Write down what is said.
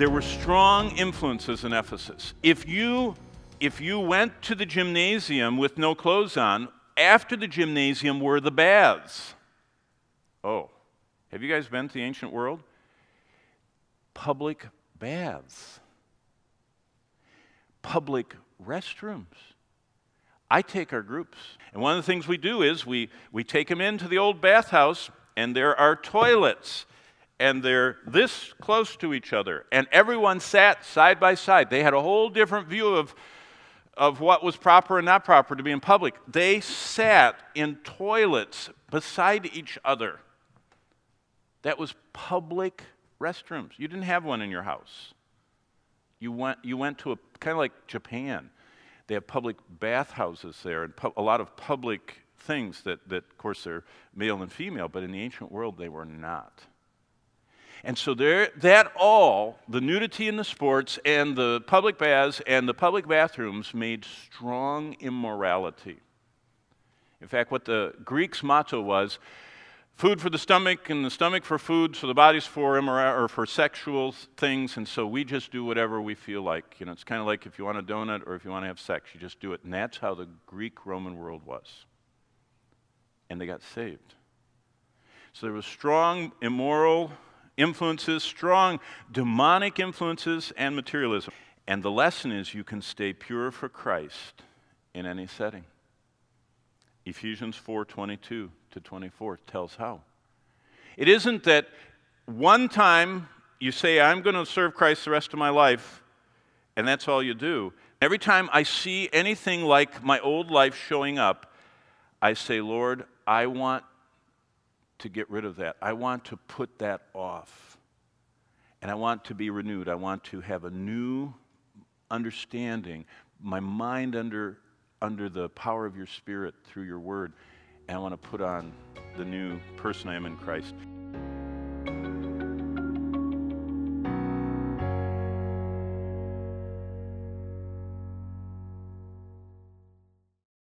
there were strong influences in Ephesus. If you if you went to the gymnasium with no clothes on, after the gymnasium were the baths. Oh, have you guys been to the ancient world? Public baths, public restrooms. I take our groups, and one of the things we do is we, we take them into the old bathhouse, and there are toilets, and they're this close to each other, and everyone sat side by side. They had a whole different view of, of what was proper and not proper to be in public. They sat in toilets beside each other. That was public restrooms. You didn't have one in your house. You went, you went to a kind of like Japan. They have public bathhouses there and pu- a lot of public things that, that, of course, they're male and female, but in the ancient world they were not. And so there, that all, the nudity in the sports and the public baths and the public bathrooms made strong immorality. In fact, what the Greeks' motto was food for the stomach and the stomach for food, so the body's for immoral or for sexual things, and so we just do whatever we feel like. You know, it's kind of like if you want a donut or if you want to have sex, you just do it. And that's how the Greek Roman world was. And they got saved. So there was strong immoral influences, strong demonic influences, and materialism. And the lesson is you can stay pure for Christ in any setting. Ephesians 4 22 to 24 tells how. It isn't that one time you say, I'm going to serve Christ the rest of my life, and that's all you do. Every time I see anything like my old life showing up, I say, Lord, I want to get rid of that. I want to put that off. And I want to be renewed. I want to have a new understanding, my mind under, under the power of your Spirit through your word. And I want to put on the new person I am in Christ.